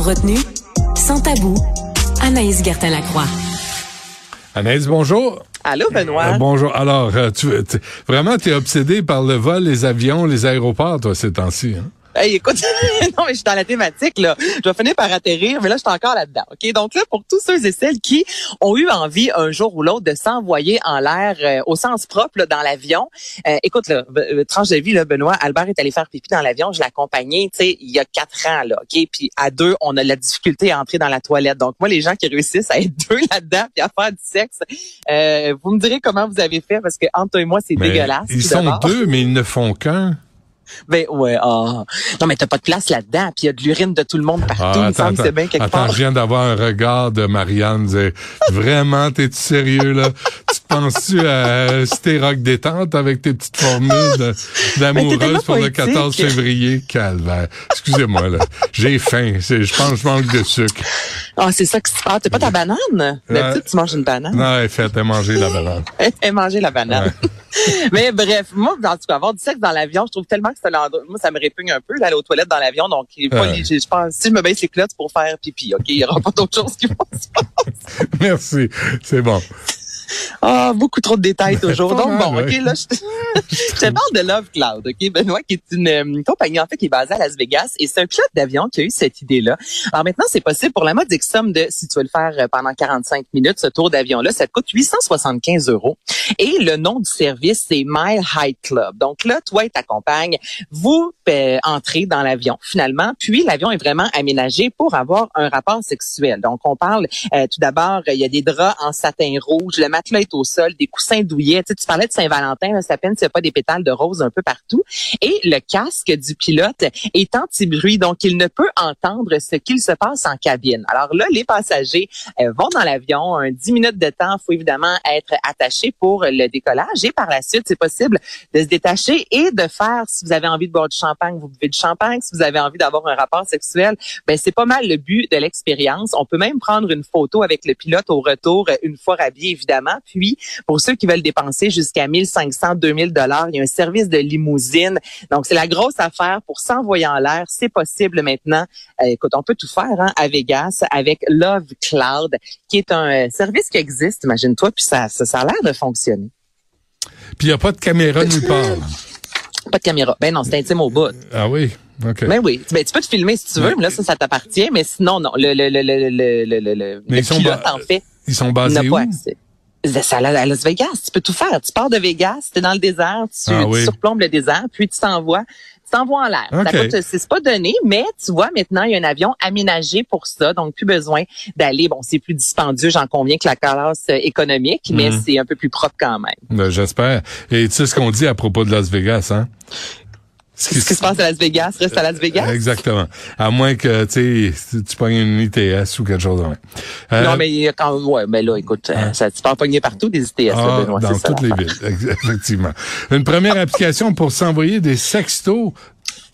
Sans retenue, sans tabou, Anaïs Gertin-Lacroix. Anaïs, bonjour. Allô, Benoît. Euh, bonjour. Alors, euh, tu, vraiment, tu es obsédé par le vol, les avions, les aéroports, toi, ces temps-ci. Hein? Hey, écoute, non, mais je suis dans la thématique, là. Je vais finir par atterrir, mais là, je suis encore là-dedans. OK? Donc là, pour tous ceux et celles qui ont eu envie un jour ou l'autre de s'envoyer en l'air euh, au sens propre dans l'avion, euh, écoute, là, tranche de vie, là, Benoît, Albert est allé faire pipi dans l'avion, je l'ai accompagné, tu sais, il y a quatre ans, là, OK? Puis à deux, on a la difficulté à entrer dans la toilette. Donc moi, les gens qui réussissent à être deux là-dedans puis à faire du sexe, euh, vous me direz comment vous avez fait, parce que entre toi et moi, c'est dégueulasse. Ils sont deux, mais ils ne font qu'un. Ben ouais, ah. Non, mais t'as pas de place là-dedans, puis il y a de l'urine de tout le monde partout. Ah, attends, c'est bien quelque attends, je viens d'avoir un regard de Marianne. Vraiment, t'es-tu sérieux, là? tu penses-tu à Stéroc détente avec tes petites formules d'amoureuse pour le 14 février? Calvaire. Excusez-moi, là. J'ai faim. Je pense que je manque de sucre. Ah, c'est ça que tu parles. T'as pas ta banane? D'habitude, tu manges une banane. Non, elle fait, elle manger la banane. elle manger la banane. mais bref, moi, en tout cas, avoir du sexe dans l'avion, je trouve tellement que moi, ça me répugne un peu, d'aller aux toilettes dans l'avion. Donc, je pense, si je me baisse les clottes pour faire pipi, OK, il n'y aura pas d'autre chose qui vont se passer. Merci. C'est bon. Ah, beaucoup trop de détails toujours. Donc bon, ok, là, je te, parle de Love Cloud, ok, Benoît, qui est une, euh, compagnie en fait qui est basée à Las Vegas et c'est un pilote d'avion qui a eu cette idée-là. Alors maintenant, c'est possible pour la modique somme de, si tu veux le faire euh, pendant 45 minutes, ce tour d'avion-là, ça te coûte 875 euros. Et le nom du service, c'est My High Club. Donc là, toi et ta compagne, vous euh, entrez dans l'avion finalement, puis l'avion est vraiment aménagé pour avoir un rapport sexuel. Donc on parle tout d'abord, il y a des draps en satin rouge, le au sol, des coussins douillets. Tu, parlais de Saint-Valentin, ça peine s'il n'y a pas des pétales de rose un peu partout. Et le casque du pilote est anti-bruit, donc il ne peut entendre ce qu'il se passe en cabine. Alors là, les passagers euh, vont dans l'avion, un 10 minutes de temps, faut évidemment être attaché pour le décollage. Et par la suite, c'est possible de se détacher et de faire, si vous avez envie de boire du champagne, vous buvez du champagne. Si vous avez envie d'avoir un rapport sexuel, ben c'est pas mal le but de l'expérience. On peut même prendre une photo avec le pilote au retour, une fois habillé évidemment puis, pour ceux qui veulent dépenser jusqu'à 1500, 2000 dollars, il y a un service de limousine. Donc, c'est la grosse affaire pour s'envoyer en l'air. C'est possible maintenant. Euh, écoute, on peut tout faire hein, à Vegas avec Love Cloud, qui est un euh, service qui existe, imagine-toi, puis ça, ça, a l'air de fonctionner. Puis il n'y a pas de caméra nulle part. Pas de caméra. Ben non, c'est intime au bout. Ah oui. OK. Ben oui. Ben, tu peux te filmer si tu veux, mais là, ça, ça t'appartient. Mais sinon, non. Le, le, le, le, le, le, le, mais pilote, en fait. Ils sont basés où? C'est à Las Vegas. Tu peux tout faire. Tu pars de Vegas, tu es dans le désert, tu, ah surplombes le désert, puis tu t'envoies tu t'envoies en l'air. Okay. C'est pas donné, mais tu vois, maintenant, il y a un avion aménagé pour ça, donc plus besoin d'aller. Bon, c'est plus dispendieux, j'en conviens, que la classe euh, économique, mais mhm. c'est un peu plus propre quand même. Ben, J'espère. Et tu sais ce qu'on dit à propos de Las Vegas, hein? Ce qui, se passe à Las Vegas? Reste à Las Vegas? Exactement. À moins que tu tu pognes une ITS ou quelque chose. Euh, non, mais quand ouais, mais là, écoute, hein? ça, tu peux en pogner partout des ITS, ah, Benoît, Dans toutes les villes, effectivement. Une première application pour s'envoyer des sextos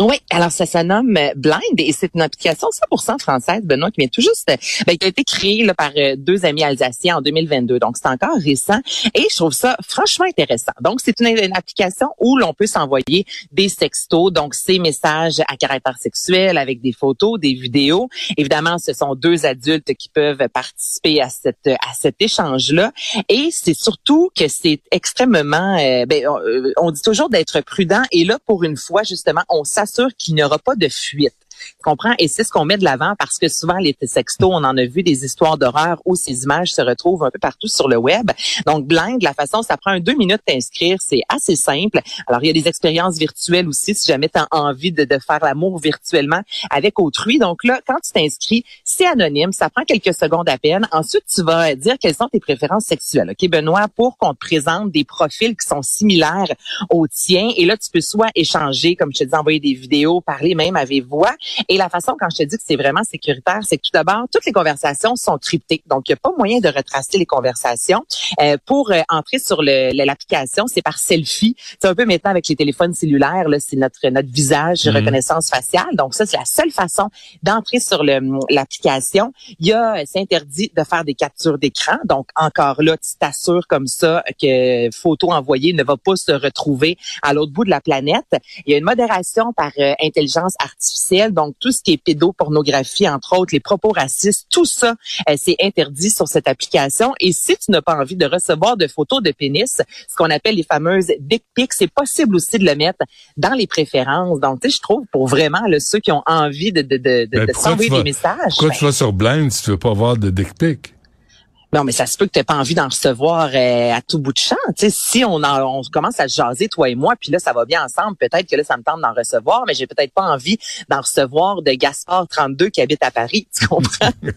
oui, alors ça se nomme Blind et c'est une application 100% française, Benoît, qui vient tout juste, ben, qui a été créée là, par euh, deux amis alsaciens en 2022. Donc c'est encore récent et je trouve ça franchement intéressant. Donc c'est une, application où l'on peut s'envoyer des sextos, donc ces messages à caractère sexuel avec des photos, des vidéos. Évidemment, ce sont deux adultes qui peuvent participer à cette à cet échange là et c'est surtout que c'est extrêmement, euh, ben, on, euh, on dit toujours d'être prudent et là pour une fois justement on s'assure qu'il n'y aura pas de fuite. Tu comprends? Et c'est ce qu'on met de l'avant parce que souvent, les sextos, on en a vu des histoires d'horreur où ces images se retrouvent un peu partout sur le web. Donc, Blind, la façon, ça prend un deux minutes d'inscrire. C'est assez simple. Alors, il y a des expériences virtuelles aussi si jamais tu as envie de, de faire l'amour virtuellement avec autrui. Donc là, quand tu t'inscris, c'est anonyme. Ça prend quelques secondes à peine. Ensuite, tu vas dire quelles sont tes préférences sexuelles. OK, Benoît, pour qu'on te présente des profils qui sont similaires aux tiens. Et là, tu peux soit échanger, comme je te dis, envoyer des vidéos, parler même avec voix. Et la façon, quand je te dis que c'est vraiment sécuritaire, c'est que tout d'abord, toutes les conversations sont cryptées. Donc, il n'y a pas moyen de retracer les conversations. Euh, pour euh, entrer sur l'application, c'est par selfie. C'est un peu maintenant avec les téléphones cellulaires, c'est notre notre visage, mhm. reconnaissance faciale. Donc, ça, c'est la seule façon d'entrer sur l'application. Il y a, c'est interdit de faire des captures d'écran. Donc, encore là, tu t'assures comme ça que photo envoyée ne va pas se retrouver à l'autre bout de la planète. Il y a une modération par euh, intelligence artificielle. Donc, tout ce qui est pédopornographie, entre autres, les propos racistes, tout ça, euh, c'est interdit sur cette application. Et si tu n'as pas envie de recevoir de photos de pénis, ce qu'on appelle les fameuses dick pics, c'est possible aussi de le mettre dans les préférences. Donc, tu sais, je trouve pour vraiment ceux qui ont envie de, de, de, de, Ben, de s'envoyer des messages. Pourquoi ben, tu vas sur Blind si tu veux pas voir de dick pic? Non, mais ça se peut que tu pas envie d'en recevoir euh, à tout bout de champ. Tu sais, si on, en- on commence à se jaser, toi et moi, puis là, ça va bien ensemble, peut-être que là, ça me tente d'en recevoir, mais j'ai peut-être pas envie d'en recevoir de Gaspard 32 qui habite à Paris. Tu comprends?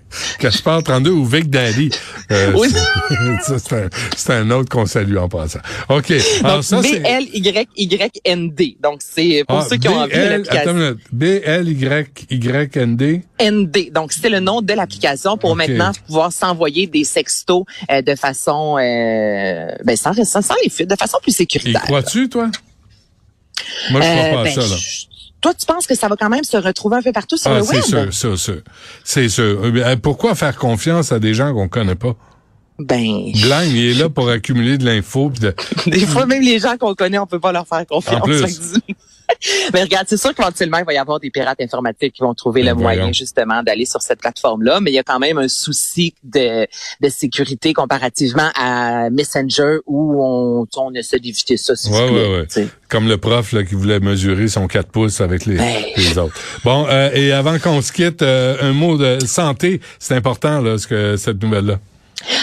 Gaspard 32 ou Vic Daddy. Euh, Oui. c'est un, c'est un autre qu'on salue en passant. OK. Alors Donc, ça. B-L-Y-Y-N-D. Donc, c'est pour Ah, ceux qui ont envie de l'application. B-L-Y-Y-N-D. ND. Donc, c'est le nom de l'application pour maintenant pouvoir s'envoyer des sextos euh, de façon, euh, ben, sans, sans, sans les fuites, de façon plus sécuritaire. crois-tu, toi? Moi, je crois Euh, pas à ben, ça, là. je- Toi, tu penses que ça va quand même se retrouver un peu partout sur Ah, le c'est web? sûr, sûr, sûr. C'est sûr. Pourquoi faire confiance à des gens qu'on connaît pas? Ben, Blind, il est là pour accumuler de l'info. de- des fois, même les gens qu'on connaît, on peut pas leur faire confiance. En plus. Mais regarde, c'est sûr qu'éventuellement, il va y avoir des pirates informatiques qui vont trouver le Ben, voyons. moyen, justement, d'aller sur cette plateforme-là. Mais il y a quand même un souci de, de sécurité comparativement à Messenger où on, on essaie d'éviter ça, s'il Ouais, ouais, ouais. Comme le prof là, qui voulait mesurer son 4 pouces avec les, Ben. les autres. Bon, euh, et avant qu'on se quitte, euh, un mot de santé. C'est important, là, ce que cette nouvelle-là.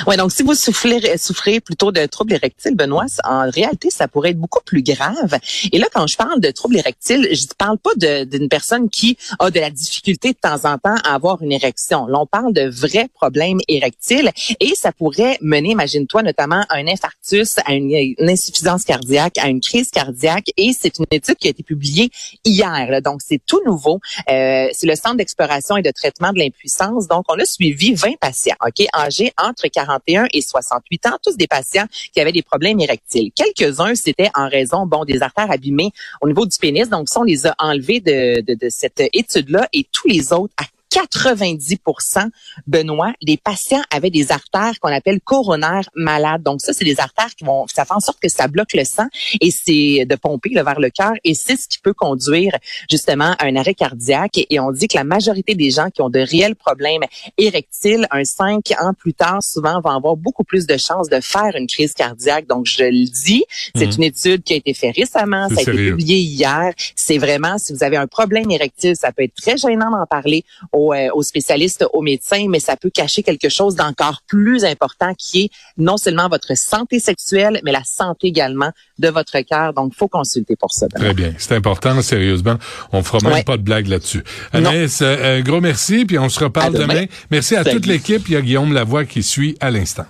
Ouais, donc si vous souffrez, souffrez plutôt de troubles érectiles, Benoît, en réalité, ça pourrait être beaucoup plus grave. Et là, quand je parle de troubles érectiles, je ne parle pas d'une personne qui a de la difficulté de temps en temps à avoir une érection. Là, on parle de vrais problèmes érectiles et ça pourrait mener, imagine-toi, notamment à un infarctus, à une, insuffisance cardiaque, à une crise cardiaque. Et c'est une étude qui a été publiée hier. là. donc, c'est tout nouveau. Euh, c'est le Centre d'exploration et de traitement de l'impuissance. Donc, on a suivi 20 patients, OK, âgés entre 41 et 68 ans, tous des patients qui avaient des problèmes érectiles. Quelques-uns, c'était en raison, bon, des artères abîmées au niveau du pénis. Donc, ça, on les a enlevés de, cette étude-là et tous les autres, 90% Benoît, les patients avaient des artères qu'on appelle coronaires malades. Donc ça, c'est des artères qui vont, ça fait en sorte que ça bloque le sang et c'est de pomper là, vers le cœur et c'est ce qui peut conduire justement à un arrêt cardiaque. Et on dit que la majorité des gens qui ont de réels problèmes érectiles, un cinq ans plus tard, souvent vont avoir beaucoup plus de chances de faire une crise cardiaque. Donc je le dis, c'est Mhm. une étude qui a été faite récemment, ça a été publié hier. C'est vraiment, si vous avez un problème érectile, ça peut être très gênant d'en parler aux, euh, aux spécialistes, aux médecins, mais ça peut cacher quelque chose d'encore plus important qui est non seulement votre santé sexuelle, mais la santé également de votre cœur. Donc, faut consulter pour ça. Très bien. C'est important, sérieusement. On fera même Ouais. pas de blague là-dessus. Anaïs, euh, un gros merci, puis on se reparle demain. demain. Merci à Salut. toute l'équipe. Il y a Guillaume Lavoie qui suit à l'instant.